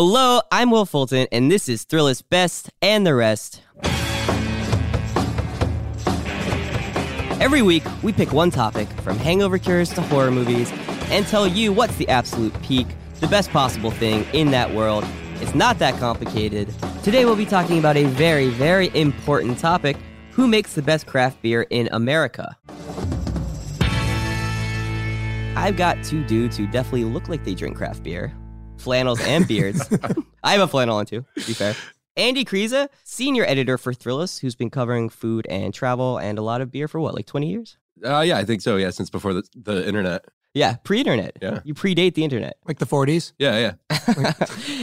Hello, I'm Will Fulton, and this is Thrillist Best and the Rest. Every week, we pick one topic, from hangover cures to horror movies, and tell you what's the absolute peak, the best possible thing in that world. It's not that complicated. Today, we'll be talking about a very, very important topic who makes the best craft beer in America? I've got two dudes who definitely look like they drink craft beer flannels and beards. I have a flannel on too, to be fair. Andy Kryza, senior editor for Thrillist, who's been covering food and travel and a lot of beer for what, like 20 years? Uh, yeah, I think so. Yeah, since before the, the internet. Yeah, pre-internet. Yeah. You predate the internet. Like the 40s? Yeah, yeah.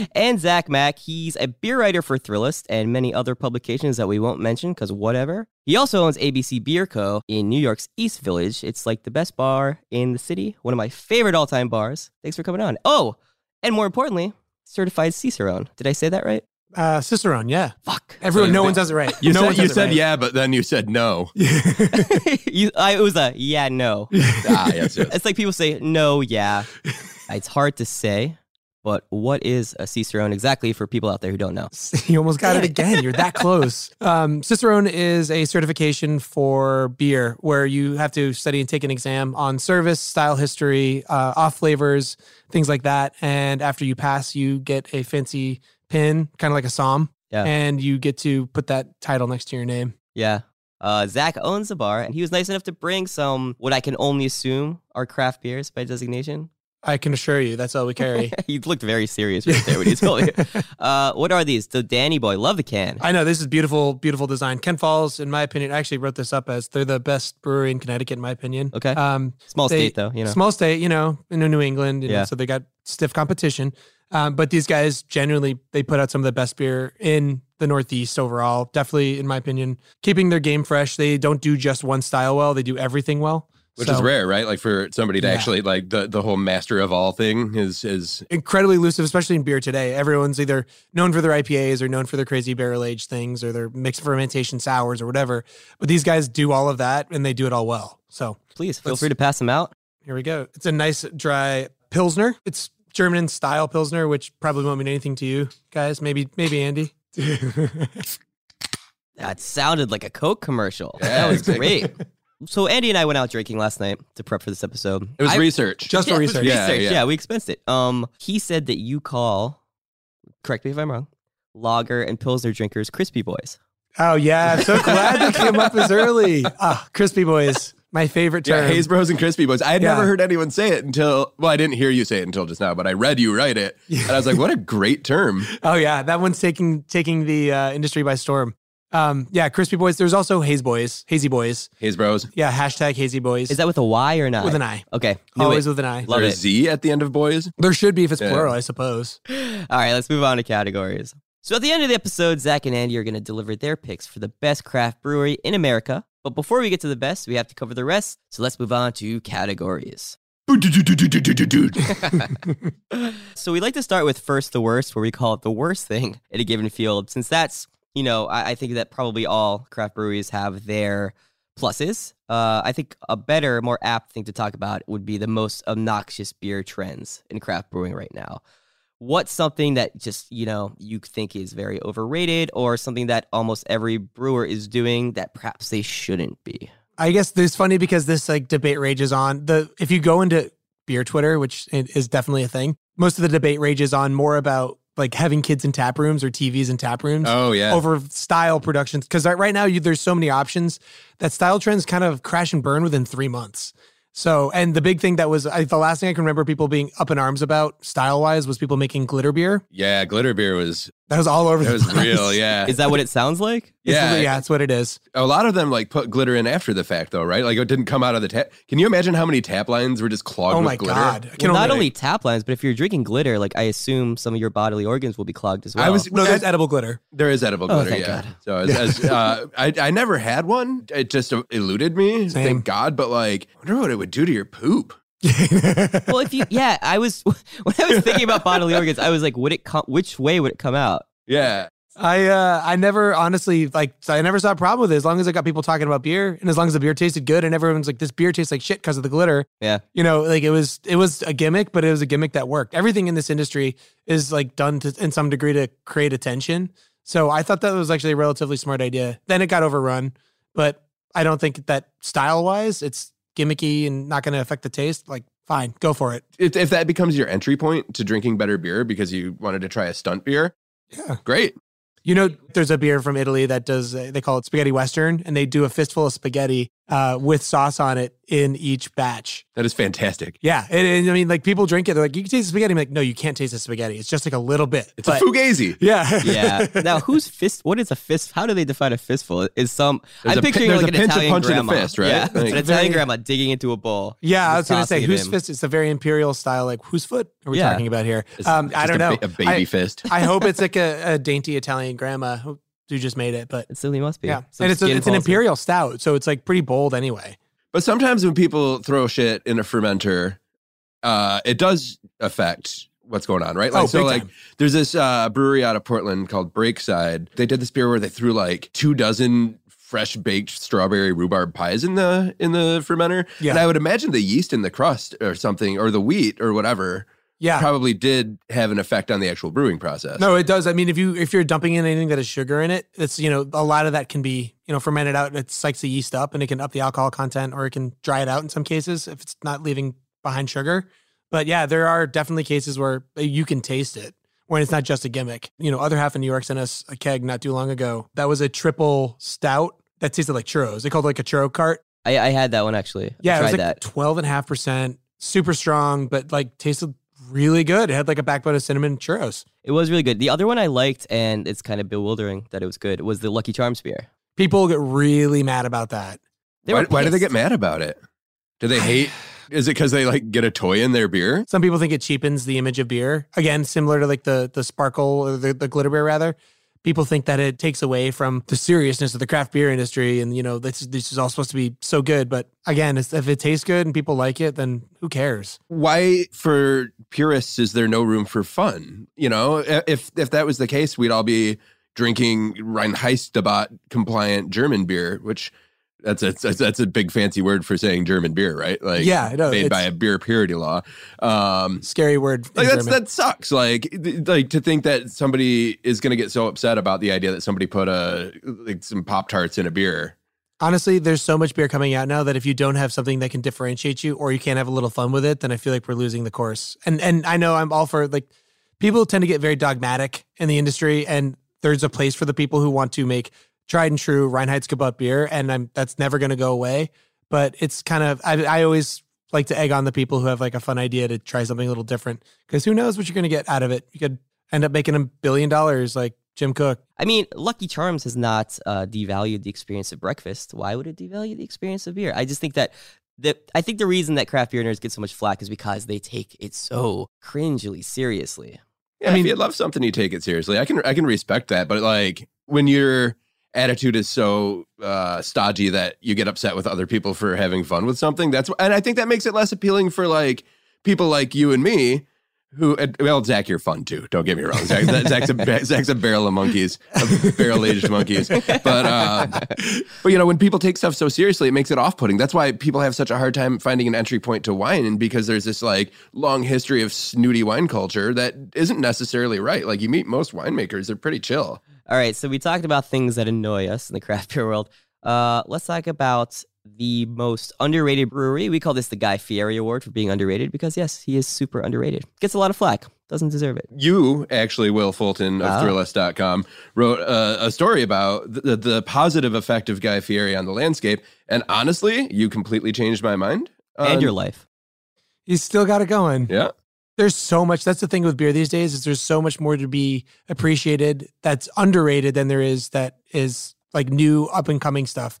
and Zach Mack, he's a beer writer for Thrillist and many other publications that we won't mention because whatever. He also owns ABC Beer Co. in New York's East Village. It's like the best bar in the city, one of my favorite all-time bars. Thanks for coming on. Oh, and more importantly, certified Cicerone. Did I say that right? Uh, Cicerone, yeah. Fuck. Everyone, no one says it right. You no said, you does it said right. yeah, but then you said no. you, I, it was a yeah, no. ah, yes, yes. It's like people say no, yeah. It's hard to say, but what is a Cicerone exactly for people out there who don't know? you almost got it again. You're that close. Um, Cicerone is a certification for beer where you have to study and take an exam on service, style history, uh, off flavors, things like that. And after you pass, you get a fancy pin, kind of like a somm. Yeah. And you get to put that title next to your name. Yeah. Uh, Zach owns the bar, and he was nice enough to bring some what I can only assume are craft beers by designation. I can assure you, that's all we carry. he looked very serious right there when he told me. Uh, what are these? The Danny Boy, love the can. I know this is beautiful, beautiful design. Kent Falls, in my opinion, I actually wrote this up as they're the best brewery in Connecticut, in my opinion. Okay. Um, Small they- state though, you know. Small state, you know, in New England, you know, Yeah. so they got stiff competition. Um, but these guys genuinely they put out some of the best beer in the Northeast overall. Definitely, in my opinion, keeping their game fresh. They don't do just one style well; they do everything well. Which So, is rare, right? Like for somebody to Yeah. actually like the, the whole master of all thing is is Incredibly elusive, especially in beer today. Everyone's either known for their IPAs or known for their crazy barrel aged things or their mixed fermentation sours or whatever. But these guys do all of that and they do it all well. So Please feel free to pass them out. Here we go. It's a nice dry pilsner. It's German style pilsner, which probably won't mean anything to you guys. Maybe, maybe Andy. That sounded like a Coke commercial. Yeah, that was exactly. great. So Andy and I went out drinking last night to prep for this episode. it was I- research. Just Yeah, for research. Yeah, research. yeah. Yeah, we expensed it. Um, he said that you call, correct me if I'm wrong, lager and pilsner drinkers crispy boys. Oh yeah, I'm so glad they came up as early. Ah, crispy boys, my favorite Yeah, term. Haze Bros and Crispy Boys. I had Yeah. never heard anyone say it until well, I didn't hear you say it until just now, but I read you write it, and I was like, "What a great term!" Oh yeah, that one's taking taking the uh, industry by storm. Um, yeah, crispy boys. There's also haze boys, hazy boys. Haze Bros. Yeah, hashtag hazy boys. Is that with a Y or not? with an I? Okay. knew Always it. with an I. Love There's it. Z at the end of boys. There should be if it's Yeah. plural, I suppose. All right, let's move on to categories. So at the end of the episode, Zach and Andy are going to deliver their picks for the best craft brewery in America. But before we get to the best, we have to cover the rest. So let's move on to categories. So we like to start with first the worst, where we call it the worst thing in a given field, since that's, you know, I, I think that probably all craft breweries have their pluses. Uh, I think a better, more apt thing to talk about would be the most obnoxious beer trends in craft brewing right now. What's something that just, you know, you think is very overrated or something that almost every brewer is doing that perhaps they shouldn't be? I guess this is funny because this like debate rages on the if you go into beer Twitter, which is definitely a thing, most of the debate rages on more about like having kids in tap rooms or TVs in tap rooms Oh yeah. over style productions. Because right now you, there's so many options that style trends kind of crash and burn within three months. So, and the big thing that was I, the last thing I can remember people being up in arms about style wise was people making glitter beer. yeah, glitter beer was That was all over the place. It was place. real, yeah. Is that what it sounds like? It's- Yeah. yeah, that's what it is. A lot of them like put glitter in after the fact, though, right? Like it didn't come out of the tap. Can you imagine how many tap lines were just clogged Oh with my glitter? god! I can Well, not only- only tap lines, but if you're drinking glitter, like I assume some of your bodily organs will be clogged as well. I was no, that's edible glitter. There is edible Oh, glitter, thank yeah. God. So as, as, uh, I, I never had one. It just eluded me. Same. Thank God. But like, I wonder what it would do to your poop. Well, if you, yeah, I was when I was thinking about bodily organs, I was like, would it come? Which way would it come out? Yeah. I uh I never honestly like I never saw a problem with it as long as I got people talking about beer and as long as the beer tasted good and everyone's like this beer tastes like shit because of the glitter. Yeah. You know, like it was it was a gimmick, but it was a gimmick that worked. Everything in this industry is like done to in some degree to create attention. So I thought that was actually a relatively smart idea. Then it got overrun, but I don't think that style wise it's gimmicky and not going to affect the taste. Like fine, go for it. If, if that becomes your entry point to drinking better beer because you wanted to try a stunt beer, Yeah. great. You know, there's a beer from Italy that does, they call it spaghetti western, and they do a fistful of spaghetti uh, with sauce on it in each batch. That is fantastic. Yeah. And, and I mean, like people drink it. They're like, you can taste the spaghetti. I'm like, no, you can't taste the spaghetti. It's just like a little bit. It's But- a fugazi. Yeah. Yeah. now, who's fist? What is a fist? How do they define a fistful? Is some? There's I'm a picturing there's like a an pinch of Italian punch in a grandma. fist, right? Yeah, Like- an Italian Very- grandma digging into a bowl. Yeah, I was going to say, tossing whose fist? It's a very imperial style. Like, whose foot are we Yeah. talking about here? Um, I don't a know. a baby I, fist. I hope it's like a, a dainty Italian grandma who, who just made it. But It silly must be. yeah. Some And it's, a, it's an falls in. imperial stout. So it's like pretty bold anyway. But sometimes when people throw shit in a fermenter, uh, it does affect what's going on, right? Like, Oh, so big like, time. there's this uh, brewery out of Portland called Breakside. They did this beer where they threw like two dozen fresh baked strawberry rhubarb pies in the in the fermenter. Yeah. And I would imagine the yeast in the crust or something, or the wheat or whatever, Yeah. probably did have an effect on the actual brewing process. No, it does. I mean, if you if you're dumping in anything that has sugar in it, it's you know a lot of that can be you know fermented out. It psychs the yeast up and it can up the alcohol content, or it can dry it out in some cases if it's not leaving behind sugar. But yeah, there are definitely cases where you can taste it when it's not just a gimmick. You know, other half of New York sent us a keg not too long ago that was a triple stout that tasted like churros. They called it like a churro cart. I, I had that one actually. I Yeah, it was tried like that. twelve and a half percent, super strong, but like tasted really good. It had like a backbone of cinnamon churros. It was really good. The other one I liked, and it's kind of bewildering that it was good, was the Lucky Charms beer. People get really mad about that. They why, why do they get mad about it? Do they hate? Is it because they like get a toy in their beer? Some people think it cheapens the image of beer. Again, similar to like the the sparkle or the, the glitter beer rather. People think that it takes away from the seriousness of the craft beer industry, and you know this this is all supposed to be so good. But again, if it tastes good and people like it, then who cares? why for purists is there no room for fun you know if if that was the case we'd all be drinking reinheitsgebot compliant german beer which that's a that's, a big fancy word for saying german beer right like Yeah, know, made by a beer purity law um Scary word. like that's German. that sucks like th- like to think that somebody is going to get so upset about the idea that somebody put a like some pop tarts in a beer Honestly, there's so much beer coming out now that if you don't have something that can differentiate you or you can't have a little fun with it, then I feel like we're losing the course. And and I know I'm all for like people tend to get very dogmatic in the industry and there's a place for the people who want to make tried and true Reinheitsgebot beer and I'm that's never going to go away, but it's kind of I I always like to egg on the people who have like a fun idea to try something a little different because who knows what you're going to get out of it. You could end up making a billion dollars like Jim Koch. I mean, Lucky Charms has not uh, devalued the experience of breakfast. Why would it devalue the experience of beer? I just think that the I think the reason that craft beer nerds get so much flack is because they take it so cringily seriously. Yeah, I mean- if you love something, you take it seriously. I can I can respect that, but like when your attitude is so uh, stodgy that you get upset with other people for having fun with something, that's and I think that makes it less appealing for like people like you and me. Who well, Zach, you're fun too. Don't get me wrong. Zach, Zach's, a, Zach's a barrel of monkeys, barrel aged monkeys. But uh, but you know, when people take stuff so seriously, it makes it off putting. That's why people have such a hard time finding an entry point to wine, and because there's this like long history of snooty wine culture that isn't necessarily right. Like you meet most winemakers, they're pretty chill. All right, so we talked about things that annoy us in the craft beer world. Uh, let's talk about the most underrated brewery. We call this the Guy Fieri Award for being underrated because yes, he is super underrated. Gets a lot of flack. Doesn't deserve it. You actually, Will Fulton of Ah. Thrillist.com, wrote uh, a story about the, the positive effect of Guy Fieri on the landscape, and honestly, you completely changed my mind. and your life. He's still got it going. yeah. There's so much. That's the thing with beer these days is there's so much more to be appreciated that's underrated than there is that is like new up and coming stuff.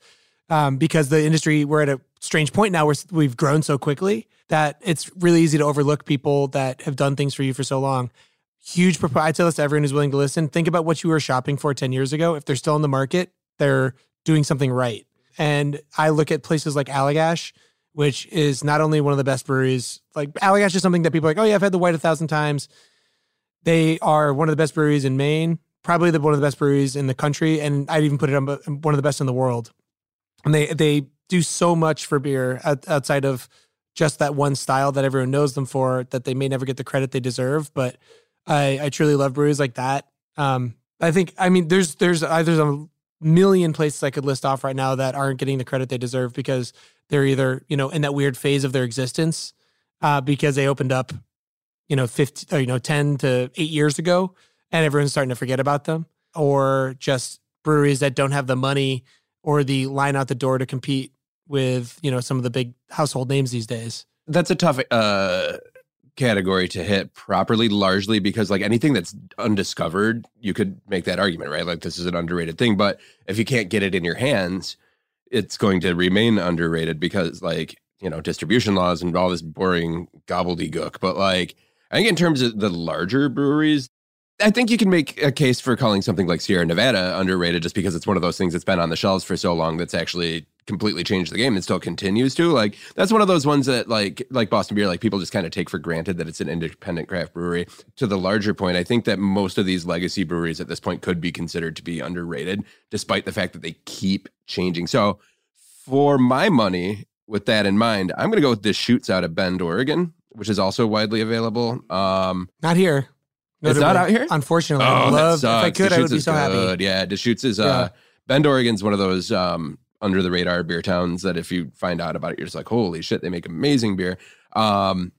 Um, because the industry we're at a strange point now where we've grown so quickly that it's really easy to overlook people that have done things for you for so long. Huge. I tell this to everyone who's willing to listen. Think about what you were shopping for ten years ago. If they're still in the market, they're doing something right. And I look at places like Allagash which is not only one of the best breweries. Like Allagash is something that people are like, oh yeah, I've had the white a thousand times. They are one of the best breweries in Maine, probably the one of the best breweries in the country, and I'd even put it on one of the best in the world. And they they do so much for beer outside of just that one style that everyone knows them for that they may never get the credit they deserve. But I I truly love breweries like that. Um, I think I mean there's there's there's a million places I could list off right now that aren't getting the credit they deserve because they're either you know in that weird phase of their existence uh, because they opened up you know 50 or, you know 10 to 8 years ago and everyone's starting to forget about them or just breweries that don't have the money or the line out the door to compete with you know some of the big household names these days. That's a tough uh category to hit properly largely because like anything that's undiscovered you could make that argument right? Like this is an underrated thing but if you can't get it in your hands it's going to remain underrated because like you know distribution laws and all this boring gobbledygook. But like i think in terms of the larger breweries i think you can make a case for calling something like sierra nevada underrated just because it's one of those things that's been on the shelves for so long that's actually completely changed the game and still continues to like that's one of those ones that like like boston beer like people just kind of take for granted that it's an independent craft brewery. To the larger point i think that most of these legacy breweries at this point could be considered to be underrated despite the fact that they keep changing. So for my money with that in mind i'm going to go with Deschutes out of bend oregon which is also widely available. Um not here. It's not out here? Unfortunately. Oh, I love, if i could Deschutes i would be so good. happy yeah Deschutes is uh yeah. bend oregon's one of those um under the radar beer towns that if you find out about it, you're just like, holy shit, they make amazing beer. Um,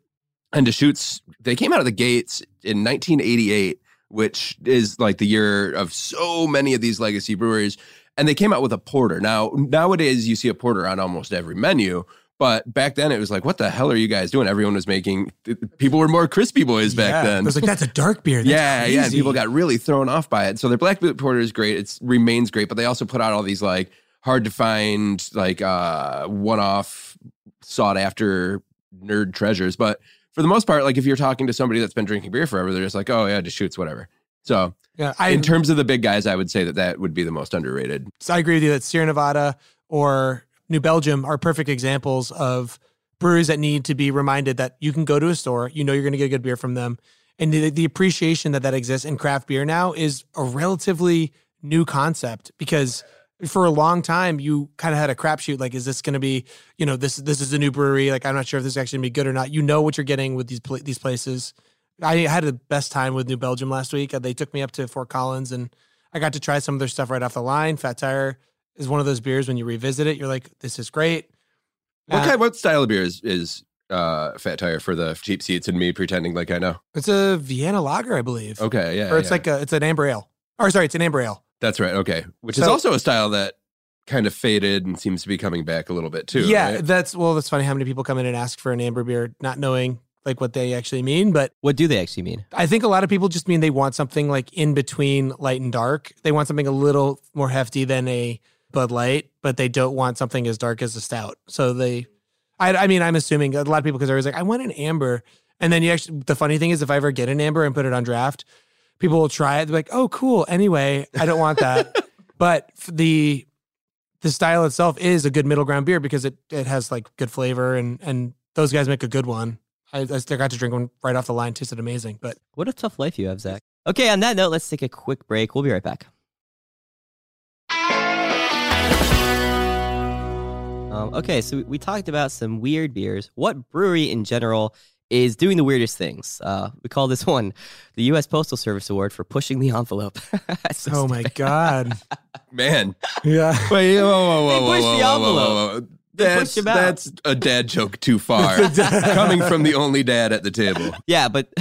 and Deschutes, they came out of the gates in 1988, which is like the year of so many of these legacy breweries. And they came out with a porter. Now, nowadays, you see a porter on almost every menu. But back then, it was like, what the hell are you guys doing? Everyone was making, people were more crispy boys back yeah. then. It was like, that's a dark beer. That's yeah, crazy. yeah. And people got really thrown off by it. So their Black Butte Porter is great. It remains great, but they also put out all these like hard to find like uh one-off sought after nerd treasures but for the most part like if you're talking to somebody that's been drinking beer forever they're just like oh yeah Deschutes whatever. So yeah I, in terms of the big guys i would say that that would be the most underrated. So i agree with you that sierra nevada or new belgium are perfect examples of breweries that need to be reminded that you can go to a store you know you're going to get a good beer from them and the, the appreciation that that exists in craft beer now is a relatively new concept because for a long time you kind of had a crapshoot like is this going to be you know this this is a new brewery like i'm not sure if this is actually going to be good or not. You know what you're getting with these these places. I had the best time with new belgium last week they took me up to fort collins and i got to try some of their stuff right off the line. Fat tire is one of those beers when you revisit it you're like this is great. What uh, kind what style of beer is is uh, fat tire for the cheap seats and me pretending like i know? It's a vienna lager i believe. Okay yeah or it's yeah. like a it's an amber ale. Or sorry it's an amber ale that's right. Okay. Which so, is also a style that kind of faded and seems to be coming back a little bit too. Yeah, right? that's well, that's funny how many people come in and ask for an amber beer not knowing like what they actually mean, but what do they actually mean? I think a lot of people just mean they want something like in between light and dark. They want something a little more hefty than a Bud Light, but they don't want something as dark as a stout. So they I, I mean, I'm assuming a lot of people because they're always like, I want an amber. And then you actually, the funny thing is, if I ever get an amber and put it on draft, people will try it. They're like, oh, cool. Anyway, I don't want that. but the the style itself is a good middle ground beer because it it has like good flavor and and those guys make a good one. I, I got to drink one right off the line, tasted amazing. But what a tough life you have, Zach. Okay, on that note, let's take a quick break. We'll be right back. Um, okay, so we talked about some weird beers. What brewery in general is doing the weirdest things. Uh, we call this one the U.S. Postal Service Award for pushing the envelope. so oh my god, man! Yeah, wait, whoa, whoa, whoa, they whoa, push whoa, the envelope. Whoa, whoa, That's, that's a dad joke too far. Coming from the only dad at the table. Yeah, but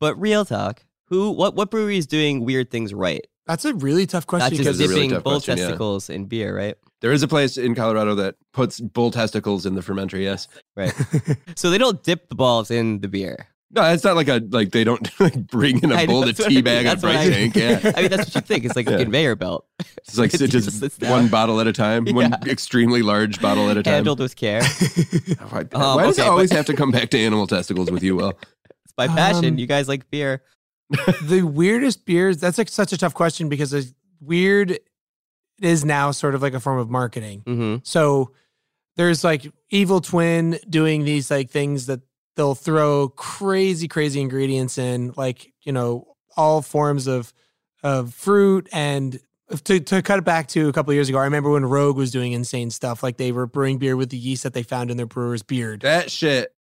but real talk. Who what what brewery is doing weird things right? That's a really tough question. That's just dipping really bull testicles yeah. in beer, right? There is a place in Colorado that puts bull testicles in the fermenter. Yes, right. so they don't dip the balls in the beer. No, it's not like a like they don't like bring in I a know, bowl to that's bag I mean. teabag a bright I- tank. Yeah. I mean, that's what you think. It's like a conveyor belt. It's like It just just one bottle at a time, one extremely large bottle at a time. Handled with care. Why, Um, why does it always but- have to come back to animal testicles with you, Will? It's my passion. Um, you guys like beer. the weirdest beers, that's like such a tough question because it's weird is now sort of like a form of marketing. hmm So there's like Evil Twin doing these like things that they'll throw crazy, crazy ingredients in, like, you know, all forms of of fruit and to, to cut it back to a couple of years ago, I remember when Rogue was doing insane stuff. Like they were brewing beer with the yeast that they found in their brewer's beard. That shit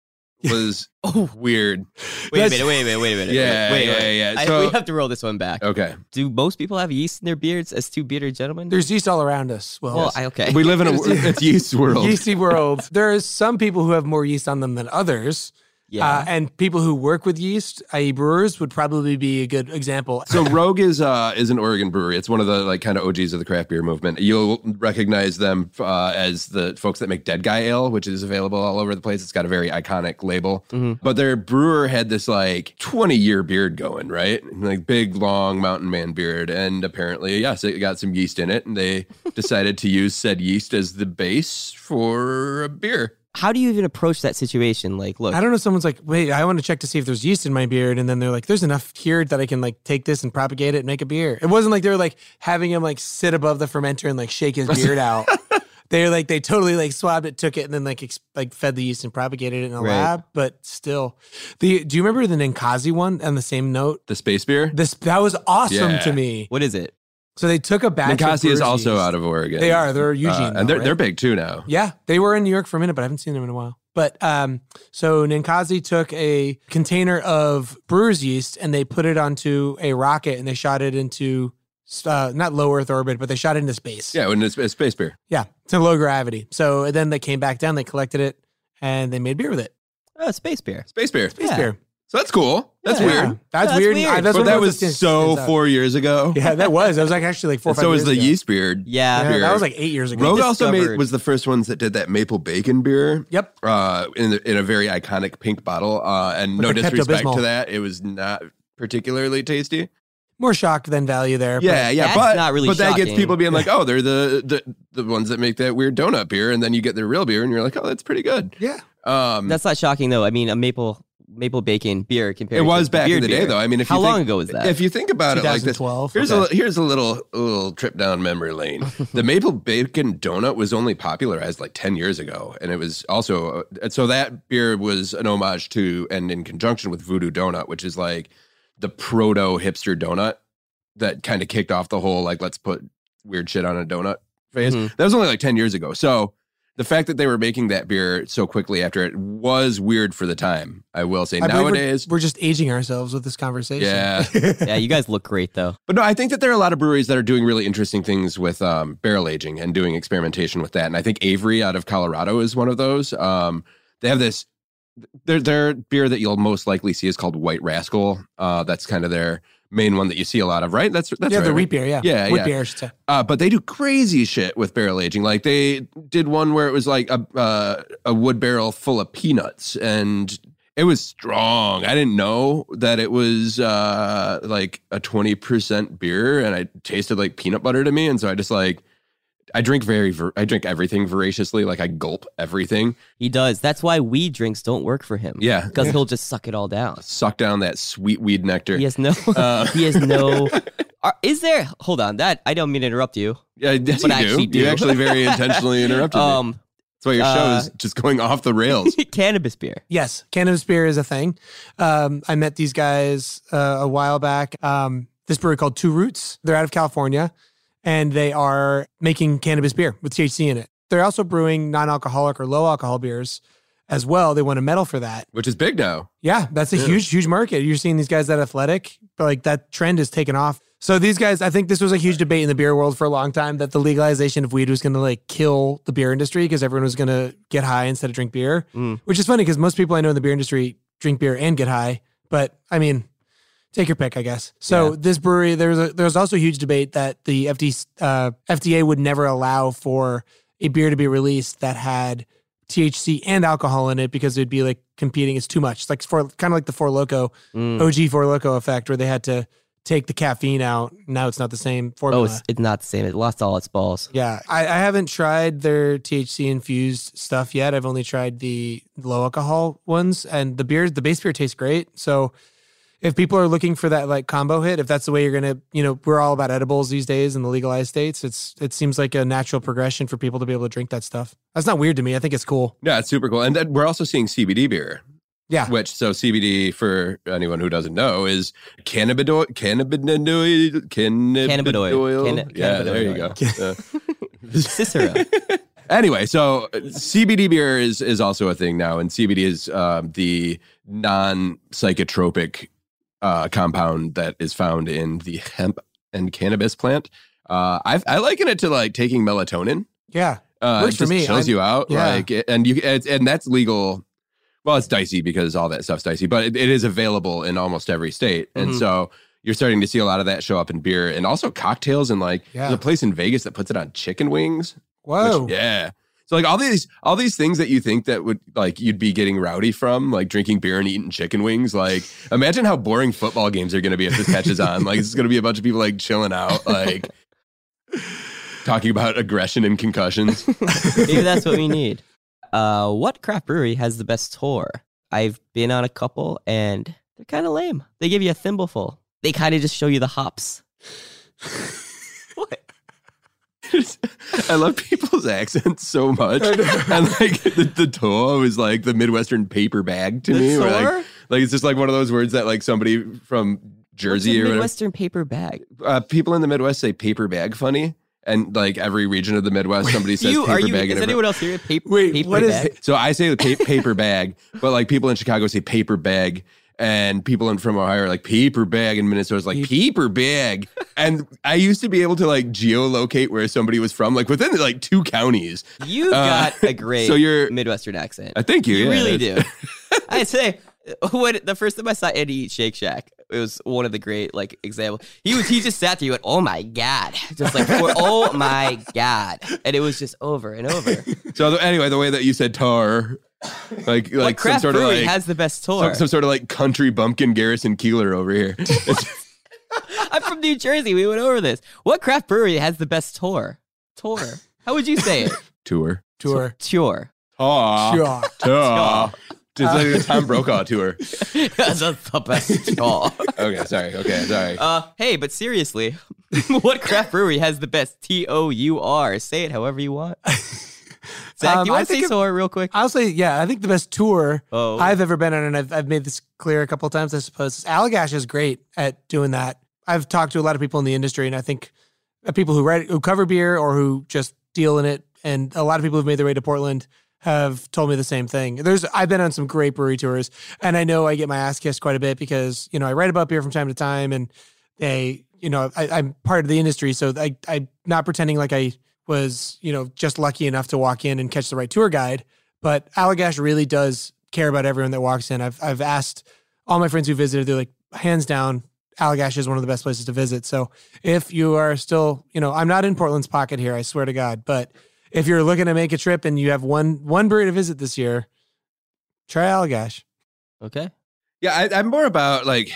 was Oh, weird. wait a That's- minute. Wait a minute. Wait a minute. Yeah, wait, yeah, wait. yeah. I- So- we have to roll this one back. Okay. Do most people have yeast in their beards as two bearded gentlemen? There's yeast all around us. Well, well, I, okay. We live in a it's yeast world. yeasty world. There is some people who have more yeast on them than others. Yeah. Uh, and people who work with yeast, i.e., brewers, would probably be a good example. So Rogue is uh is an Oregon brewery. It's one of the like kind of OGs of the craft beer movement. You'll recognize them uh, as the folks that make Dead Guy Ale, which is available all over the place. It's got a very iconic label. Mhm. But their brewer had this like 20 year beard going, right? Like big long mountain man beard, and apparently yes, it got some yeast in it, and they decided to use said yeast as the base for a beer. How do you even approach that situation? Like, look, I don't know. Someone's like, wait, I want to check to see if there's yeast in my beard. And then they're like, there's enough here that I can like take this and propagate it and make a beer. It wasn't like they were like having him like sit above the fermenter and like shake his beard out. They're like, they totally like swabbed it, took it, and then like ex- like fed the yeast and propagated it in a Right. lab. But still, the do you remember the Ninkasi one on the same note? The space beer. This that was awesome Yeah. to me. what is it? So they took a batch. Ninkasi of is also yeast. out of Oregon. They are. They're Uh, Eugene, and though, they're right? they're big too now. Yeah, they were in New York for a minute, but I haven't seen them in a while. But um, so Ninkasi took a container of brewer's yeast and they put it onto a rocket and they shot it into uh, not low Earth orbit, but they shot it into space. Yeah, when it's, it's space beer. yeah, to low gravity. So then they came back down, they collected it, and they made beer with it. Oh, space beer. Space beer. Space Yeah. beer. So that's cool. That's Yeah. weird. That's, That's weird. weird. I- that's but one that of was that so stands out. four years ago. Yeah, that was. That was like actually like four or And five so it was years the ago. yeast beard. Yeah. Yeah, beer. that was like eight years ago. Rogue also made discovered- was the first ones that did that maple bacon beer. Yep. Uh, in the, in a very iconic pink bottle. Uh, and With no the disrespect Pepto-Bismol. to that, it was not particularly tasty. More shock than value there. but- Yeah, yeah, that's but not really but that gets shocking. people being like, oh, they're the, the the ones that make that weird donut beer, and then you get their real beer, and you're like, oh, that's pretty good. Yeah. Um, That's not shocking though. I mean, a maple maple bacon beer compared. To it was to back in beard the day, though. I mean, if How you long think, ago was that? If you think about it like this, 2012. Here's Okay. a here's a little a little trip down memory lane. the maple bacon donut was only popularized like ten years ago, and it was also uh, so that beer was an homage to and in conjunction with Voodoo Donut, which is like the proto hipster donut that kind of kicked off the whole like let's put weird shit on a donut phase. Mhm. That was only like ten years ago. So the fact that they were making that beer so quickly after it was weird for the time. I will say I believe we're- nowadays. we're, just aging ourselves with this conversation. Yeah. yeah, you guys look great though. But no, I think that there are a lot of breweries that are doing really interesting things with um, barrel aging and doing experimentation with that. And I think Avery out of Colorado is one of those. Um, they have this their their beer that you'll most likely see is called White Rascal. Uh, that's kind of their main one that you see a lot of, right? That's that's yeah, right, the wheat beer. Yeah, Yeah, wheat yeah. beer. I should say. Uh, but they do crazy shit with barrel aging. Like they did one where it was like a uh, a wood barrel full of peanuts, and it was strong. I didn't know that it was uh, like a twenty percent beer, and I tasted like peanut butter to me, and so I just like. I drink very, ver- I drink everything voraciously. Like I gulp everything. He does. That's why weed drinks don't work for him. Yeah, because he'll just suck it all down. suck down that sweet weed nectar. He has no. Uh, he has no. Are, is there? Hold on. That I don't mean to interrupt you. yeah, yes, But I you do. actually do. You actually very intentionally interrupted me. Um, That's why your show uh, is just going off the rails. cannabis beer. Yes, cannabis beer is a thing. Um, I met these guys uh, a while back. Um, this brewery called Two Roots. They're out of California, and they are making cannabis beer with THC in it. They're also brewing non-alcoholic or low alcohol beers as well. They won a medal for that. which is big now. Yeah, that's a Yeah. huge, huge market. You're seeing these guys that athletic, but like that trend is taken off. So these guys, I think this was a huge debate in the beer world for a long time that the legalization of weed was going to like kill the beer industry because everyone was going to get high instead of drink beer, Mm. which is funny because most people I know in the beer industry drink beer and get high. But I mean, take your pick, I guess. So Yeah. this brewery, there's a, there's also a huge debate that the FD, uh, FDA would never allow for a beer to be released that had THC and alcohol in it because it'd be like competing. It's too much. It's like for kind of like the Four Loco Mm. OG Four Loco effect, where they had to take the caffeine out. Now it's not the same Oh, formula. it's, it's not the same. It lost all its balls. yeah, I, I haven't tried their THC infused stuff yet. I've only tried the low alcohol ones, and the beers, the base beer tastes great. So if people are looking for that like combo hit, if that's the way you're gonna, you know, we're all about edibles these days in the legalized states. It's it seems like a natural progression for people to be able to drink that stuff. That's not weird to me. I think it's cool. Yeah, it's super cool. And then we're also seeing CBD beer, Yeah, which so CBD for anyone who doesn't know is cannabinoid cannabinoid cannabinoid. Canna- yeah, there you go. Uh, Cicero. anyway, so uh, CBD beer is is also a thing now, and CBD is um, the non psychotropic uh, compound that is found in the hemp and cannabis plant. Uh, I've, I liken it to like taking melatonin. yeah. Uh, Works it for me. chills I'm- you out, yeah. like, and you it's, and that's legal. Well, it's dicey because all that stuff's dicey, but it, it is available in almost every state, and Mhm. so you're starting to see a lot of that show up in beer and also cocktails. And like, Yeah. there's a place in Vegas that puts it on chicken wings. which- Whoa. yeah. So like all these all these things that you think that would like you'd be getting rowdy from, like drinking beer and eating chicken wings. Like imagine how boring football games are going to be if this catches on. Like it's going to be a bunch of people like chilling out, like talking about aggression and concussions. Maybe that's what we need. Uh, what craft brewery has the best tour? I've been on a couple and they're kind of lame. They give you a thimbleful. They kind of just show you the hops. what? I love people's accents so much. And like the, the tour was like the Midwestern paper bag to The me. where, like, like it's just like one of those words that like somebody from Jersey What's a or whatever. Midwestern paper bag. Uh, people in the Midwest say paper bag funny. And like every region of the Midwest, somebody says you paper are you? bag. Is in every- anyone else here? Paper, Wait, paper what is bag? so I say the pa- paper bag, but like people in Chicago say paper bag, and people in from Ohio are like paper bag, and Minnesota's like paper bag. And I used to be able to like geolocate where somebody was from, like within like two counties. You Uh, got a great so you're- Midwestern accent. I think you, You yeah, really do. I say when the first time I saw Andy eat Shake Shack, it was one of the great like examples. He was he just sat there, he went, "Oh my god," just like, for, "Oh my god," and it was just over and over. So the, anyway, the way that you said tar, like what like some sort of brewery like has the best tour? some, some sort of like country bumpkin Garrison Keillor over here. I'm from New Jersey. We went over this. What craft brewery has the best tour? Tour. How would you say it? tour. Tour. Tour. Tar. Sure. Tar. It's like a Tom Brokaw tour. That's the best tour. Okay, sorry. Okay, sorry. Uh, hey, but seriously, what craft brewery has the best T O U R? Say it however you want. Zach, Um, you I want to say if- tour real quick? I'll say, yeah, I think the best tour Oh. I've ever been on, and I've, I've made this clear a couple of times, I suppose, is Allagash is great at doing that. I've talked to a lot of people in the industry, and I think uh, people who write, who cover beer or who just deal in it, and a lot of people who've made their way to Portland have told me the same thing. There's, I've been on some great brewery tours, and I know I get my ass kissed quite a bit because you know I write about beer from time to time, and they, you know, I, I'm part of the industry, so I, I'm not pretending like I was, you know, just lucky enough to walk in and catch the right tour guide. But Allagash really does care about everyone that walks in. I've I've asked all my friends who visited, they're like, hands down, Allagash is one of the best places to visit. So if you are still, you know, I'm not in Portland's pocket here, I swear to God, but if you're looking to make a trip and you have one one brewery to visit this year, try Allagash. Okay. Yeah, I, I'm more about like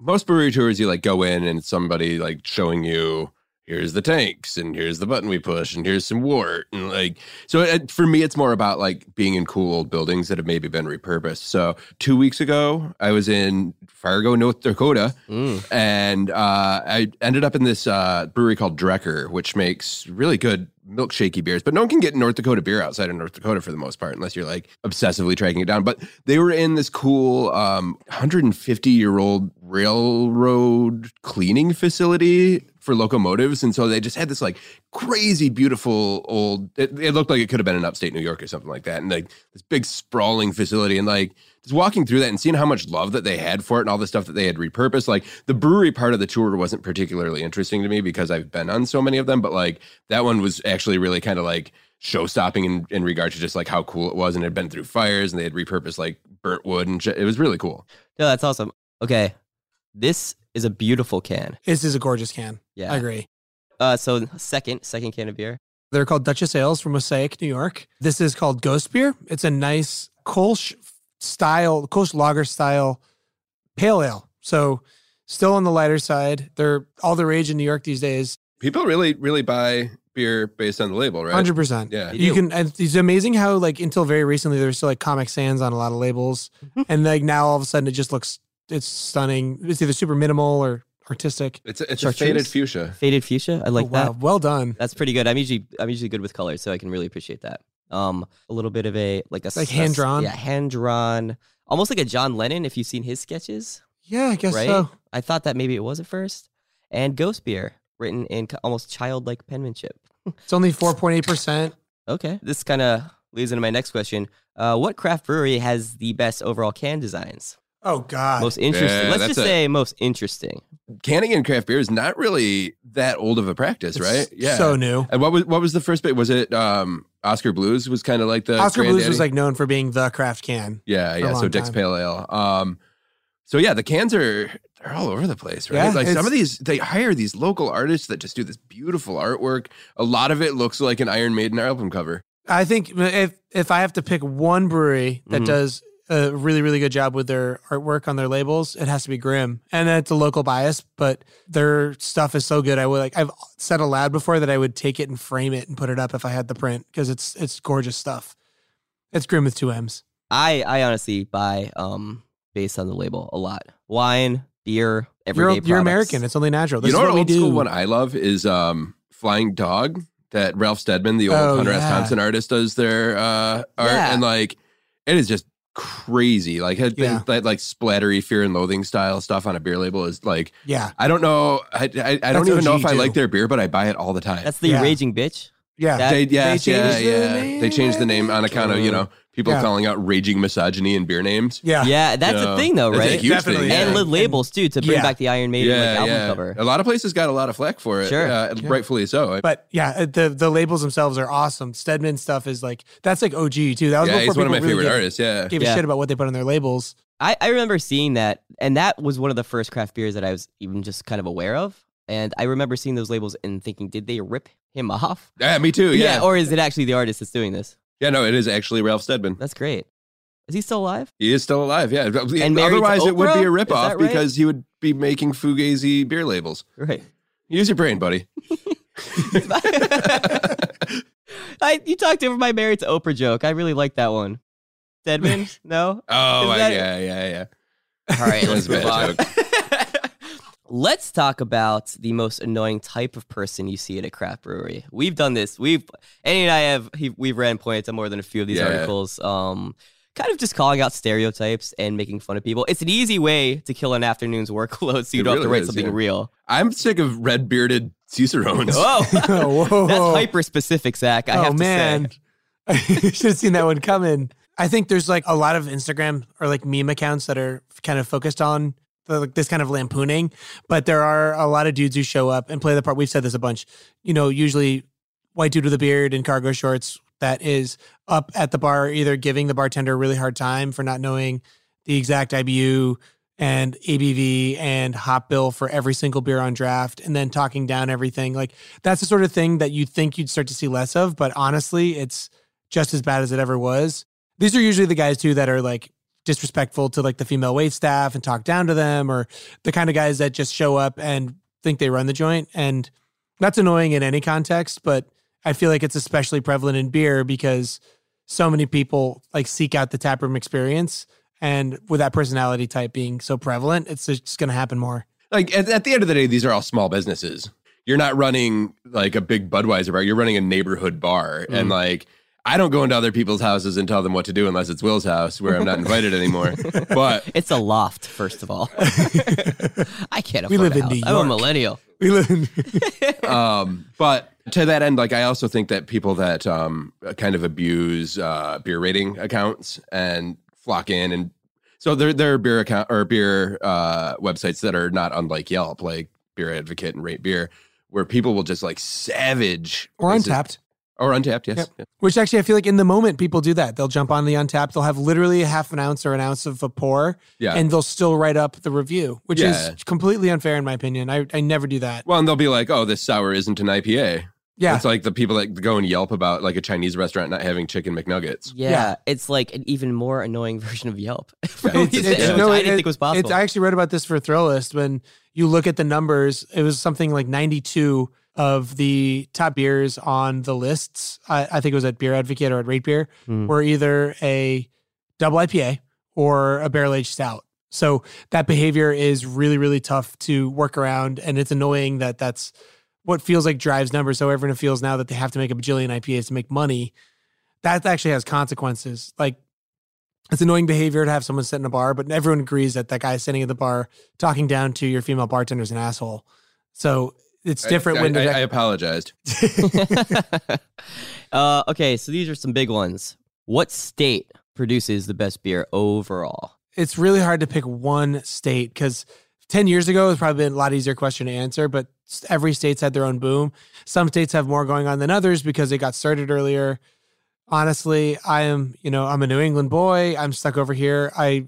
most brewery tours. You like go in and somebody like showing you here's the tanks and here's the button we push and here's some wort and like so it, for me it's more about like being in cool old buildings that have maybe been repurposed. So two weeks ago I was in Fargo, North Dakota, Mm. and uh, I ended up in this uh, brewery called Drekker, which makes really good milkshakey beers. But no one can get North Dakota beer outside of North Dakota for the most part, unless you're like obsessively tracking it down. But they were in this cool um, 150 year old railroad cleaning facility for locomotives, and so they just had this like crazy beautiful old. It, it looked like it could have been in upstate New York or something like that, and like this big sprawling facility, and like just walking through that and seeing how much love that they had for it and all the stuff that they had repurposed. Like the brewery part of the tour wasn't particularly interesting to me because I've been on so many of them, but like that one was actually really kind of like show stopping in, in regard to just like how cool it was and it had been through fires and they had repurposed like burnt wood and shit. It was really cool. No, that's awesome. Okay. This is a beautiful can. This is a gorgeous can. Yeah. I agree. Uh, so second, second can of beer. They're called Dutchess Ales from Wassaic, New York. This is called Ghost Beer. It's a nice Kolsch style, Kolsch lager style pale ale. So still on the lighter side. They're all the rage in New York these days. People really, really buy beer based on the label, right? Hundred percent. Yeah. They You can. And it's amazing how like until very recently there was still like Comic Sans on a lot of labels, and like now all of a sudden it just looks it's stunning. It's either super minimal or artistic. It's a, it's a Chartreuse? faded fuchsia. Faded fuchsia. I like Oh, wow, that. well done. That's pretty good. I'm usually I'm usually good with colors, so I can really appreciate that. Um, a little bit of a like a Like s- hand drawn? Yeah, hand drawn. Almost like a John Lennon. If you've seen his sketches, Yeah, I guess right? so. I thought that maybe it was at first. And Ghost Beer, written in almost childlike penmanship. It's only four point eight percent. Okay, this kind of leads into my next question. Uh, what craft brewery has the best overall can designs? Oh God. Most interesting. Yeah, Let's just a- say most interesting. Canning and craft beer is not really that old of a practice, It's right? Yeah. So new. and what was what was the first bit? Was it um Oskar Blues was kind of like the Oskar Blues was like known for being the craft can. Yeah, yeah. So long Dick's time. Pale Ale. Um, so yeah, the cans are they're all over the place, right? Yeah, like some of these, they hire these local artists that just do this beautiful artwork. A lot of it looks like an Iron Maiden album cover. I think if if I have to pick one brewery that Mhm. does a really really good job with their artwork on their labels, it has to be Grimm, and it's a local bias, but their stuff is so good. I would like I've said aloud before that I would take it and frame it and put it up if I had the print because it's it's gorgeous stuff. It's Grimm with two M's. I I honestly buy um based on the label a lot. Wine, beer, You're, everyday you're. American. It's only natural. This you know is what what we old do. school one I love is um Flying Dog that Ralph Steadman, the old Oh, Hunter S. Thompson artist, does their uh art, Yeah. and like it is just crazy. Like had Yeah. that like splattery fear and loathing style stuff on a beer label is like yeah, I don't know. I I, I don't That's even know OG if I like their beer, but I buy it all the time. That's the Yeah. raging bitch. yeah. That- they, yes, they yeah, changed the yeah. name, They changed the name on account of you know people Yeah. calling out raging misogyny and beer names. yeah, Yeah, that's Yeah. a thing though, That's a right? huge Definitely, thing. yeah. and lid labels too to bring Yeah. back the Iron Maiden like, album yeah. cover. A lot of places got a lot of flack for it. Sure. uh, rightfully so. But yeah, uh, the the labels themselves are awesome. Steadman stuff is like that's like OG too. That was yeah, before he's one of my people really favorite gave- artists. Yeah, Gave Yeah. a shit about what they put on their labels. I, I remember seeing that, and that was one of the first craft beers that I was even just kind of aware of. And I remember seeing those labels and thinking, did they rip him off? yeah, me too. Yeah. or is it actually the artist that's doing this? Yeah, no, it is actually Ralph Steadman. That's great. Is he still alive? He is still alive. Yeah, And otherwise it would be a ripoff right? because he would be making fugazi beer labels. Right. Use your brain, buddy. I, you talked over my married to Oprah joke. I really like that one. Deadman? No? Oh, that- yeah, yeah, yeah. All right, let's move on. Let's talk about the most annoying type of person you see at a craft brewery. We've done this. We've Annie and I have he, we've ran points on more than a few of these Yeah. articles. Um, kind of just calling out stereotypes and making fun of people. It's an easy way to kill an afternoon's workload, so you It don't have to write is, something yeah. real. I'm sick of red bearded cicerones. Whoa, Whoa. that's hyper specific, Zach. I oh have to man, say. I should have seen that one coming. I think there's like a lot of Instagram or like meme accounts that are kind of focused on the, like this kind of lampooning, but there are a lot of dudes who show up and play the part. We've said this a bunch. You know, usually white dude with a beard and cargo shorts that is up at the bar, either giving the bartender a really hard time for not knowing the exact IBU and ABV and hop bill for every single beer on draft, and then talking down everything. Like that's the sort of thing that you'd think you'd start to see less of, but honestly, it's just as bad as it ever was. These are usually the guys too that are like disrespectful to like the female wait staff and talk down to them, or the kind of guys that just show up and think they run the joint. And that's annoying in any context, but I feel like it's especially prevalent in beer because so many people like seek out the taproom experience. And with that personality type being so prevalent, it's just going to happen more. Like at, at the end of the day, these are all small businesses. You're not running like a big Budweiser bar. You're running a neighborhood bar, Mm. and like I don't go into other people's houses and tell them what to do unless it's Will's house where I'm not invited anymore. But It's a loft, first of all. I can't afford We live a in house. New I'm a millennial. We live in um, but to that end, like I also think that people that um kind of abuse uh beer rating accounts and flock in and so there there are beer account or beer uh websites that are not unlike Yelp, like Beer Advocate and Rate Beer, where people will just like savage or places- Untappd. Or Untappd, yes. Yep. Yeah. Which actually, I feel like in the moment, people do that. They'll jump on the Untappd. They'll have literally a half an ounce or an ounce of a pour, Yeah. and they'll still write up the review, which Yeah. is completely unfair in my opinion. I, I never do that. well, and they'll be like, "Oh, this sour isn't an IPA." Yeah. It's like the people that go and yelp about like a Chinese restaurant not having chicken McNuggets. Yeah, Yeah. it's like an even more annoying version of Yelp. Yeah. Which It's- it's- I no, didn't it- think was possible. It's, I actually read about this for Thrillist. When you look at the numbers, it was something like 92 of the top beers on the lists. I, I think it was at Beer Advocate or at Rate Beer, Hmm. were either a double IPA or a barrel aged stout. So that behavior is really, really tough to work around. And it's annoying that that's what feels like drives numbers. So everyone feels now that they have to make a bajillion IPAs to make money. That actually has consequences. Like it's annoying behavior to have someone sit in a bar, but everyone agrees that that guy sitting at the bar talking down to your female bartender is an asshole. So it's different I, when I, there's I apologized. uh, okay, so these are some big ones. What state produces the best beer overall? it's really hard to pick one state because 10 years ago it's probably been a lot easier question to answer but every state's had their own boom some states have more going on than others because they got started earlier honestly i am you know i'm a new england boy i'm stuck over here i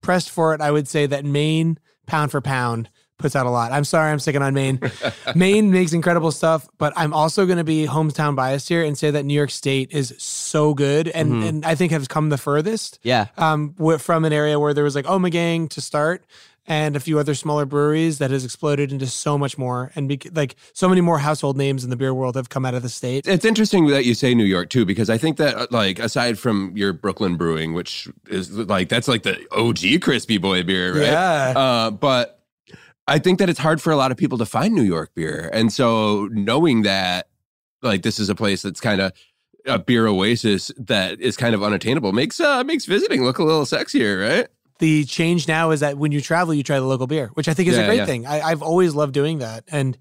pressed for it i would say that maine pound for pound puts out a lot i'm sorry i'm sticking on maine maine makes incredible stuff but i'm also going to be hometown biased here and say that new york state is so good and, Mhm. and i think has come the furthest Yeah, um, from an area where there was like Ommegang to start and a few other smaller breweries that has exploded into so much more. And bec- like so many more household names in the beer world have come out of the state. It's interesting that you say New York too, because I think that uh, like aside from your Brooklyn brewing, which is like that's like the OG crispy boy beer, right? Yeah. Uh, but I think that it's hard for a lot of people to find New York beer, and so knowing that like this is a place that's kind of a beer oasis that is kind of unattainable makes uh makes visiting look a little sexier, right? the change now is that when you travel, you try the local beer, which I think is a great yeah. thing. I, I've always loved doing that. And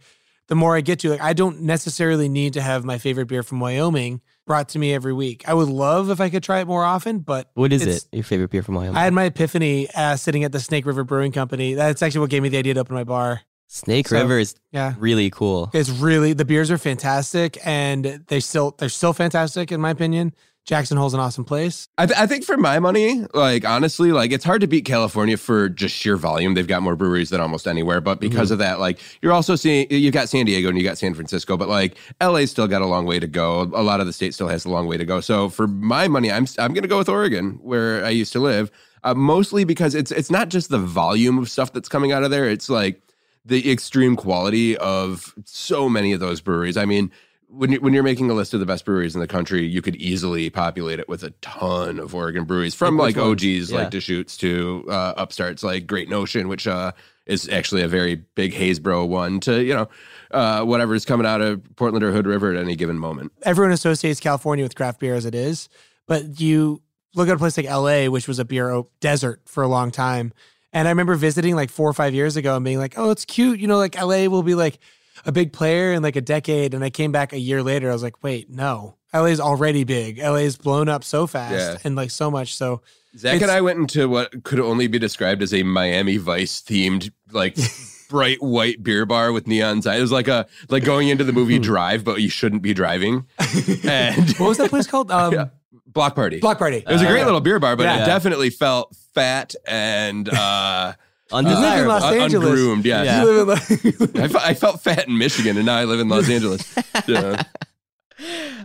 the more I get to like, I don't necessarily need to have my favorite beer from Wyoming brought to me every week. I would love if I could try it more often, but what is it? Your favorite beer from Wyoming? I had my epiphany uh, sitting at the Snake River Brewing Company. That's actually what gave me the idea to open my bar. Snake So- River is Yeah. really cool. It's really the beers are fantastic and they still they're still fantastic in my opinion. Jackson Hole's an awesome place. I, th- I think for my money, like honestly, like it's hard to beat California for just sheer volume. They've got more breweries than almost anywhere, but because of that, like you're also seeing you've got San Diego and you got San Francisco, but like LA's still got a long way to go. A lot of the state still has a long way to go. So for my money, I'm I'm gonna go with Oregon, where I used to live, uh, mostly because it's it's not just the volume of stuff that's coming out of there. It's like the extreme quality of so many of those breweries. I mean, when you when you're making a list of the best breweries in the country, you could easily populate it with a ton of Oregon breweries, from Like. OGs Yeah. like Deschutes to uh, upstarts like Great Notion, which uh, is actually a very big Haysbro one, to you know uh, whatever's coming out of Portland or Hood River at any given moment. Everyone associates California with craft beer as it is, but you look at a place like LA, which was a beer desert for a long time. And I remember visiting like four or five years ago and being like, oh, it's cute. You know, like LA will be like a big player in like a decade. And I came back a year later. I was like, wait, no. LA's already big. LA's blown up so fast Yeah. and like so much. So Zach and I went into what could only be described as a Miami Vice themed like. Bright white beer bar with neon signs. It was like a like going into the movie Drive, but you shouldn't be driving. And what was that place called? Um, Yeah. Block Party. Block Party. It was a great little beer bar, but Yeah. it definitely felt fat and uh, You live in Undesirable. Los un- Angeles. ungroomed. Yeah, Yeah. You live in Los- I, fe- I felt fat in Michigan, and now I live in Los Angeles. Yeah.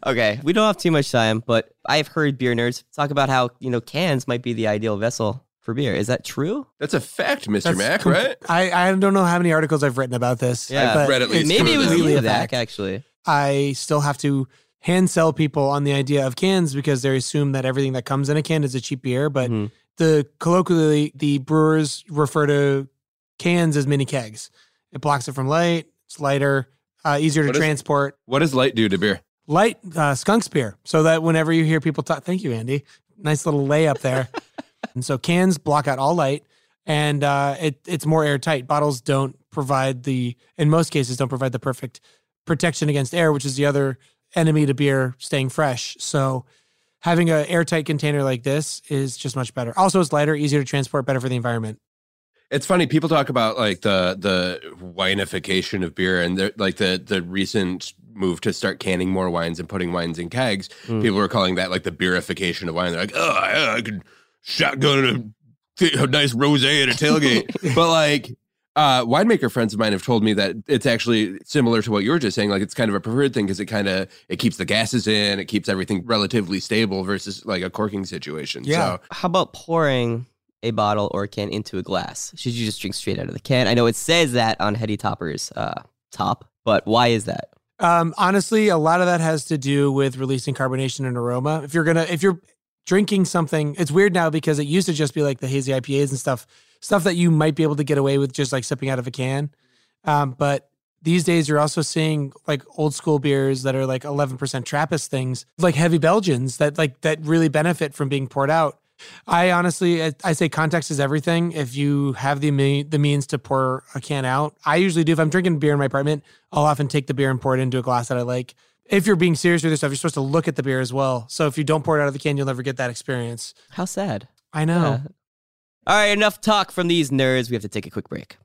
okay, we don't have too much time, but I've heard beer nerds talk about how you know cans might be the ideal vessel for beer. Is that true? That's a fact, Mr. That's Mack, com- right? I, I don't know how many articles I've written about this. Yeah. but I've read at least it's Maybe it was completely a fact. Actually, I still have to hand sell people on the idea of cans because they assume that everything that comes in a can is a cheap beer. But Mhm. The colloquially, the brewers refer to cans as mini kegs. It blocks it from light. It's lighter, uh, easier to What is- transport. What does light do to beer? Light uh, skunks beer, so that whenever you hear people talk, thank you, Andy. Nice little layup there. and so cans block out all light, and uh, it it's more airtight. Bottles don't provide the, in most cases, don't provide the perfect protection against air, which is the other enemy to beer staying fresh. So having an airtight container like this is just much better. Also, it's lighter, easier to transport, better for the environment. It's funny. People talk about like the the winification of beer, and the, like the the recent move to start canning more wines and putting wines in kegs. Mm. People are calling that like the beerification of wine. They're like, oh, yeah, I could shotgun a, a nice rosé at a tailgate, but like. Uh, winemaker friends of mine have told me that it's actually similar to what you were just saying. Like it's kind of a preferred thing because it kind of it keeps the gases in, it keeps everything relatively stable versus like a corking situation. Yeah. So How about pouring a bottle or a can into a glass? Should you just drink straight out of the can? I know it says that on Heady Topper's uh, top, but why is that? Um, honestly, a lot of that has to do with releasing carbonation and aroma. If you're gonna, if you're drinking something, it's weird now because it used to just be like the hazy IPAs and stuff, stuff that you might be able to get away with just like sipping out of a can. Um, but these days, you're also seeing like old school beers that are like 11% Trappist things, like heavy Belgians that like that really benefit from being poured out. I honestly, I, I say context is everything. If you have the me- the means to pour a can out, I usually do. If I'm drinking beer in my apartment, I'll often take the beer and pour it into a glass that I like. If you're being serious with your stuff, you're supposed to look at the beer as well. So if you don't pour it out of the can, you'll never get that experience. How sad. I know. Yeah. All right, enough talk from these nerds. We have to take a quick break.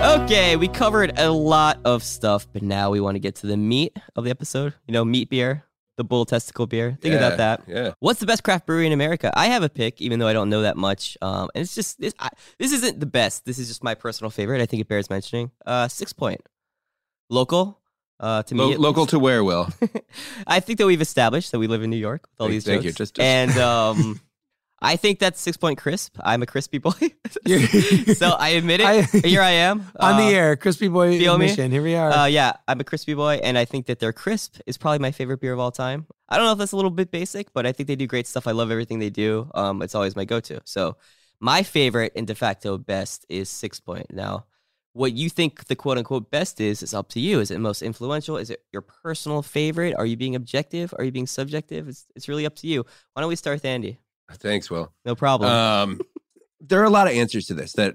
Okay, we covered a lot of stuff, but now we want to get to the meat of the episode. You know, meat beer, the bull testicle beer. Think yeah, about that. Yeah. What's the best craft brewery in America? I have a pick, even though I don't know that much. Um, and it's just this. I, this isn't the best. This is just my personal favorite. I think it bears mentioning. Uh, Sixpoint, local. Uh, to Lo- me, local least. to where, Will? I think that we've established that we live in New York with all Thank- these thank you. Just- just- and um, I think that's Sixpoint Crisp. I'm a crispy boy, so I admit it. I- Here I am On Uh, the air, Crispy Boy feel me? Here we are. Uh, yeah, I'm a crispy boy, and I think that their crisp is probably my favorite beer of all time. I don't know if that's a little bit basic, but I think they do great stuff. I love everything they do. Um, it's always my go-to. So, my favorite and de facto best is Sixpoint. Now, what you think the quote unquote best is is up to you. Is it most influential? Is it your personal favorite? Are you being objective? Are you being subjective? It's it's really up to you. Why don't we start with Andy? Thanks, Will. No problem. Um, there are a lot of answers to this. That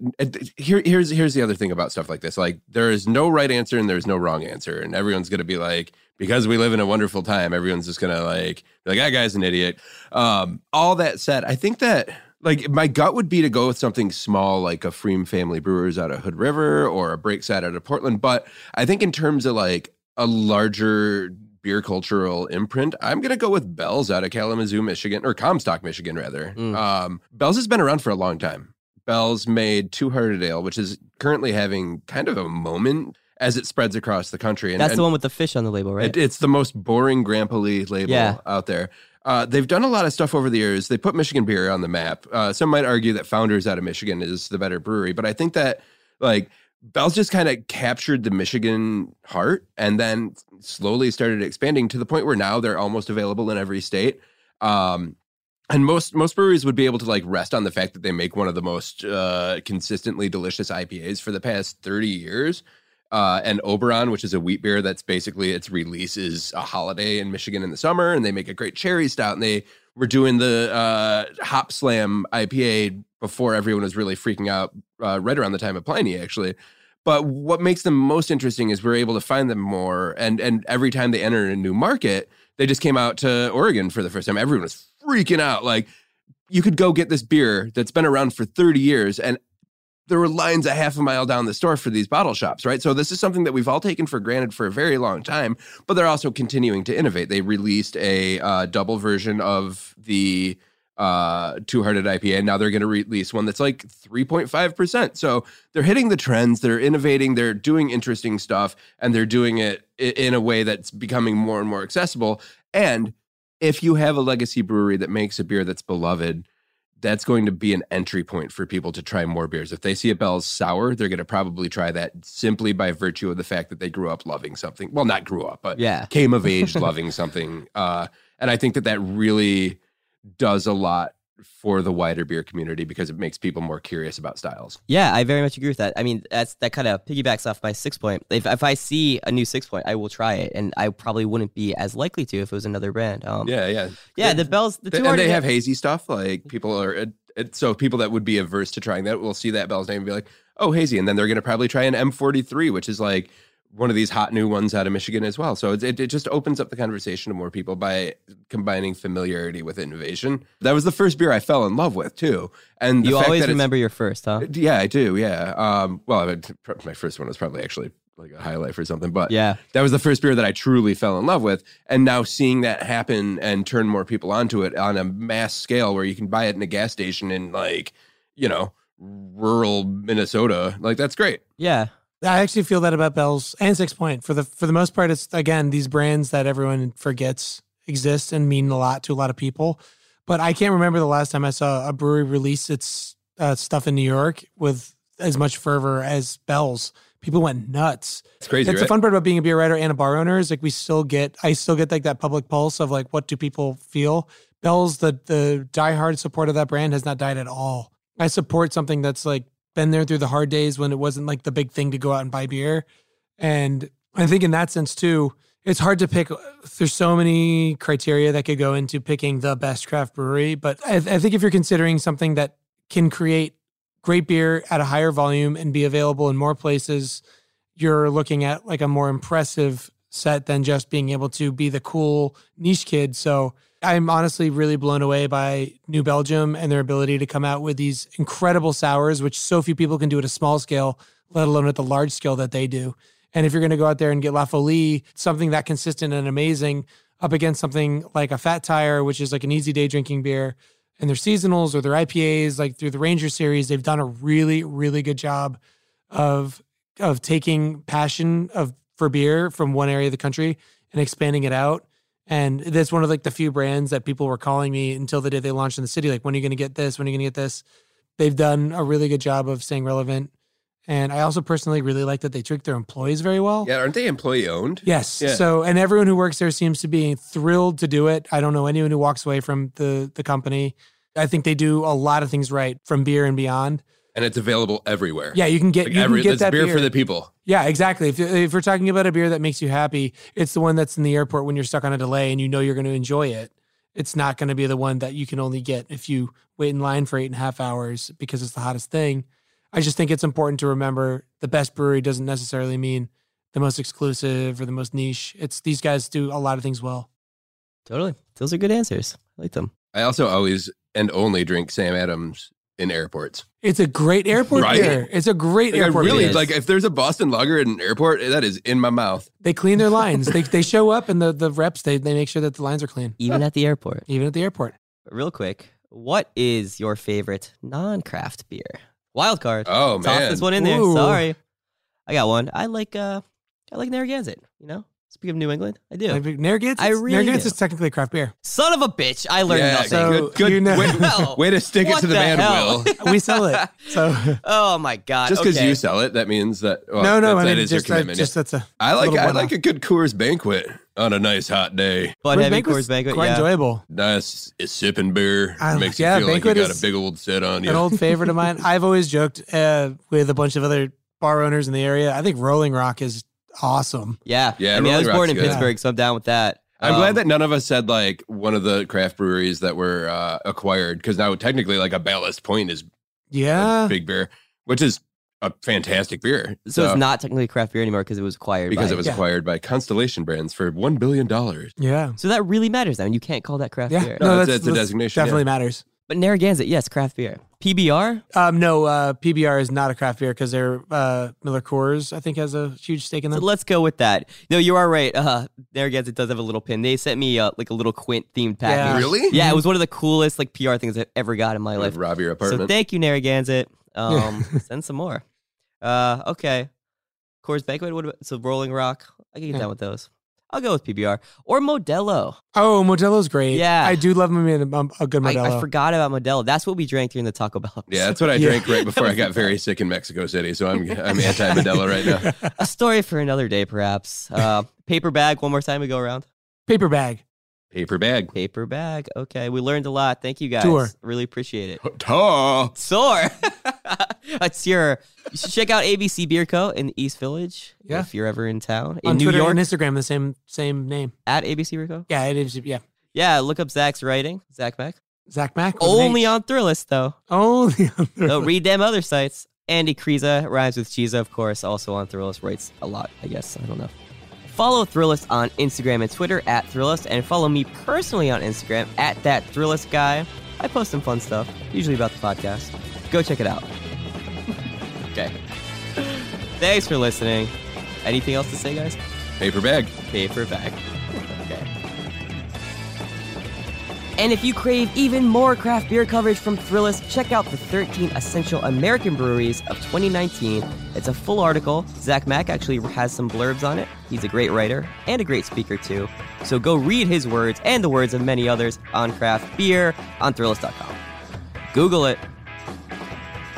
here, here's here's the other thing about stuff like this. Like there is no right answer and there's no wrong answer, and everyone's gonna be like, because we live in a wonderful time, everyone's just gonna like, be like, that guy's an idiot. Um, all that said, I think that like my gut would be to go with something small like a pFriem Family Brewers out of Hood River or a Breakside out of Portland. But I think in terms of like a larger beer cultural imprint, I'm gonna go with Bell's out of Kalamazoo, Michigan, or Comstock, Michigan, rather. Mm. Um, Bell's has been around for a long time. Bell's made Two Hearted Ale, which is currently having kind of a moment as it spreads across the country. And, that's and the one with the fish on the label, right? it- it's the most boring Grandpa Lee label Yeah. out there. Uh, they've done a lot of stuff over the years. They put Michigan beer on the map. Uh, some might argue that Founders out of Michigan is the better brewery, but I think that like Bell's just kind of captured the Michigan heart and then slowly started expanding to the point where now they're almost available in every state. Um, and most most breweries would be able to like rest on the fact that they make one of the most uh, consistently delicious IPAs for the past 30 years. Uh, and Oberon, which is a wheat beer that's basically its release is a holiday in Michigan in the summer, and they make a great cherry stout. And they were doing the uh, Hopslam IPA before everyone was really freaking out, uh, right around the time of Pliny, actually. But what makes them most interesting is we're able to find them more, and and every time they enter a new market, they just came out to Oregon for the first time. Everyone was freaking out, like you could go get this beer that's been around for 30 years and there were lines a half a mile down the store for these bottle shops, right? So this is something that we've all taken for granted for a very long time, but they're also continuing to innovate. They released a uh, double version of the uh, Two Hearted IPA, and now they're going to release one that's like 3.5%. So they're hitting the trends, they're innovating, they're doing interesting stuff, and they're doing it in a way that's becoming more and more accessible. And if you have a legacy brewery that makes a beer that's beloved, that's going to be an entry point for people to try more beers. If they see a Bell's sour, they're going to probably try that simply by virtue of the fact that they grew up loving something. Well, not grew up, but yeah. came of age loving something. Uh, and I think that that really does a lot for the wider beer community because it makes people more curious about styles. Yeah, I very much agree with that. I mean, that's that kind of piggybacks off my Sixpoint. If if I see a new Sixpoint, I will try it, and I probably wouldn't be as likely to if it was another brand. Um, Yeah, yeah, yeah. The bells, the two and they have hazy stuff. Like people are, so people that would be averse to trying that will see that Bell's name and be like, "Oh, hazy," and then they're going to probably try an M43, which is like one of these hot new ones out of Michigan as well. So it, it, it just opens up the conversation to more people by combining familiarity with innovation. That was the first beer I fell in love with too, and You always remember your first, huh? Yeah, I do. Yeah. Um, well, I mean, my first one was probably actually like a high life or something, but Yeah. that was the first beer that I truly fell in love with. And now seeing that happen and turn more people onto it on a mass scale where you can buy it in a gas station in like you know, rural Minnesota. Like that's great. Yeah. I actually feel that about Bell's and Sixpoint. For the for the most part, it's again these brands that everyone forgets exist and mean a lot to a lot of people. But I can't remember the last time I saw a brewery release its uh, stuff in New York with as much fervor as Bell's. People went nuts. It's crazy. That's right? the fun part about being a beer writer and a bar owner is like we still get I still get like that public pulse of like what do people feel. Bell's the the diehard support of that brand has not died at all. I support something that's like been there through the hard days when it wasn't like the big thing to go out and buy beer. And I think in that sense too, it's hard to pick. There's so many criteria that could go into picking the best craft brewery. But I, I think if you're considering something that can create great beer at a higher volume and be available in more places, you're looking at like a more impressive set than just being able to be the cool niche kid. So I'm honestly really blown away by New Belgium and their ability to come out with these incredible sours, which so few people can do at a small scale, let alone at the large scale that they do. And if you're going to go out there and get La Folie, something that consistent and amazing, up against something like a Fat Tire, which is like an easy day drinking beer, and their seasonals or their IPAs, like through the Ranger series, they've done a really, really good job of of taking passion of for beer from one area of the country and expanding it out. And that's one of like the few brands that people were calling me until the day they launched in the city. Like, when are you going to get this? When are you going to get this? They've done a really good job of staying relevant. And I also personally really like that they treat their employees very well. Yeah, aren't they employee owned? Yes. Yeah. So, and everyone who works there seems to be thrilled to do it. I don't know anyone who walks away from the the company. I think they do a lot of things right from beer and beyond. And it's available everywhere. Yeah, you can get Like you every, can get that beer, beer for the people. Yeah, exactly. If, if we're talking about a beer that makes you happy, it's the one that's in the airport when you're stuck on a delay and you know you're going to enjoy it. It's not going to be the one that you can only get if you wait in line for eight and a half hours because it's the hottest thing. I just think it's important to remember the best brewery doesn't necessarily mean the most exclusive or the most niche. It's these guys do a lot of things well. Totally. Those are good answers. I like them. I also always and only drink Sam Adams in airports. It's a great airport Right? beer. It's a great Like, I airport really beer. like if there's a Boston Lager at an airport, that is in my mouth. They clean their lines. they they show up and the the reps they they make sure that the lines are clean, Even at the airport. even at the airport. Real quick, what is your favorite non-craft beer? Wild card. Oh Toss man. this one in there. Ooh. Sorry. I got one. I like uh I like Narragansett, you know? Speaking of New England, I do. Like Narragansett, I really Narragansett do. is technically a craft beer. Son of a bitch. I learned yeah, nothing. So, good, good. you know- way, Well, way to stick it what to the, the man, hell? Will. We sell it. So oh my god. Just because okay. you sell it, that means that. Well, no, no, that's, I mean that is just, your I, commitment. just that's a I like little I one-off. like a good Coors banquet on a nice hot day. Bud Coors Heavy Banquet's Coors Banquet. quite yeah. enjoyable. Nice sipping beer I- makes yeah, you feel like you Banquet got is a big old sit on you. An old favorite of mine. I've always joked uh, with a bunch of other bar owners in the area. I think Rolling Rock is awesome. Yeah. Yeah, I mean, I was born in good. Pittsburgh, so I'm down with that. I'm Um, glad that none of us said like one of the craft breweries that were uh, acquired because now technically like a Ballast Point is Yeah. a big beer, which is a fantastic beer. So, it's not technically craft beer anymore because it was acquired. because by- it was Yeah. acquired by Constellation Brands for one billion dollars. Yeah. So that really matters I mean, You can't call that craft Yeah. beer. No, it's- that's- it's a that's designation, yeah. Definitely matters. But Narragansett, yes, craft beer. PBR, Um, no, uh, PBR is not a craft beer because they're uh, Miller Coors. I think has a huge stake in them. So let's go with that. No, you are right. Uh, Narragansett does have a little pin. They sent me uh, like a little Quint themed Yeah. Really? Yeah, it was one of the coolest like PR things I've ever got in my life. Rob your apartment. So thank you, Narragansett. Um, send some more. Uh, okay. Coors Banquet. What about so Rolling Rock? I can get Yeah. down with those. I'll go with PBR or Modelo. Oh, Modelo's great. Yeah. I do love me a, a good I, Modelo. I forgot about Modelo. That's what we drank during the Taco Bell. yeah, that's what I Yeah. drank right before I got very sick in Mexico City. So I'm I'm anti Modelo right now. A story for another day, perhaps. Uh, paper bag. One more time we go around. Paper bag. Paper bag. Paper bag. Okay, we learned a lot. Thank you guys. Tour. Really appreciate it. Ta. Sore. That's your. You should check out ABC Beer Co. in East Village. Yeah. If you're ever in town in On New Twitter York and Instagram, the same same name. at ABC Beer Co. Yeah, it is. Yeah, Yeah, look up Zach's writing. Zach Mack. Zach Mack. Only on Thrillist though. only. On So read them other sites. Andy Kryza rhymes with Chiza, of course, also on Thrillist. Writes a lot, I guess. I don't know. Follow Thrillist on Instagram and Twitter at Thrillist, and follow me personally on Instagram at that Thrillist guy. I post some fun stuff, usually about the podcast. Go check it out. Okay. Thanks for listening. Anything else to say, guys? Paper bag. Paper bag. Okay. And if you crave even more craft beer coverage from Thrillist, check out the 13 Essential American Breweries of 2019. It's a full article. Zach Mack actually has some blurbs on it. He's a great writer and a great speaker, too. So go read his words and the words of many others on craft beer on Thrillist.com. Google it.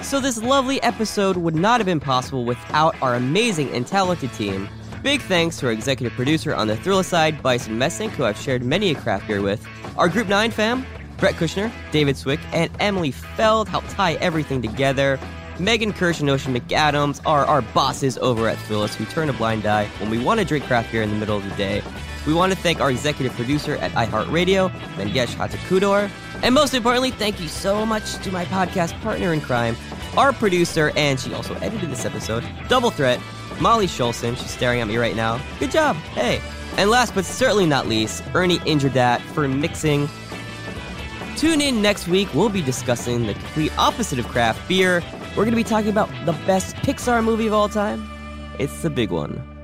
So, this lovely episode would not have been possible without our amazing and talented team. Big thanks to our executive producer on the Thrillist side, Bison Messink, who I've shared many a craft beer with. Our Group 9 fam, Brett Kushner, David Swick, and Emily Feld helped tie everything together. Megan Kirsch and Ocean MacAdams are our bosses over at Thrillist who turn a blind eye when we want to drink craft beer in the middle of the day. We want to thank our executive producer at iHeartRadio, Mangesh Hattikudur. And most importantly, thank you so much to my podcast partner in crime, our producer, and she also edited this episode, Double Threat, Molly Scholson. She's staring at me right now. Good job. Hey. And last but certainly not least, Ernie Indradat for mixing. Tune in next week. We'll be discussing the complete opposite of craft beer. We're going to be talking about the best Pixar movie of all time. It's the big one.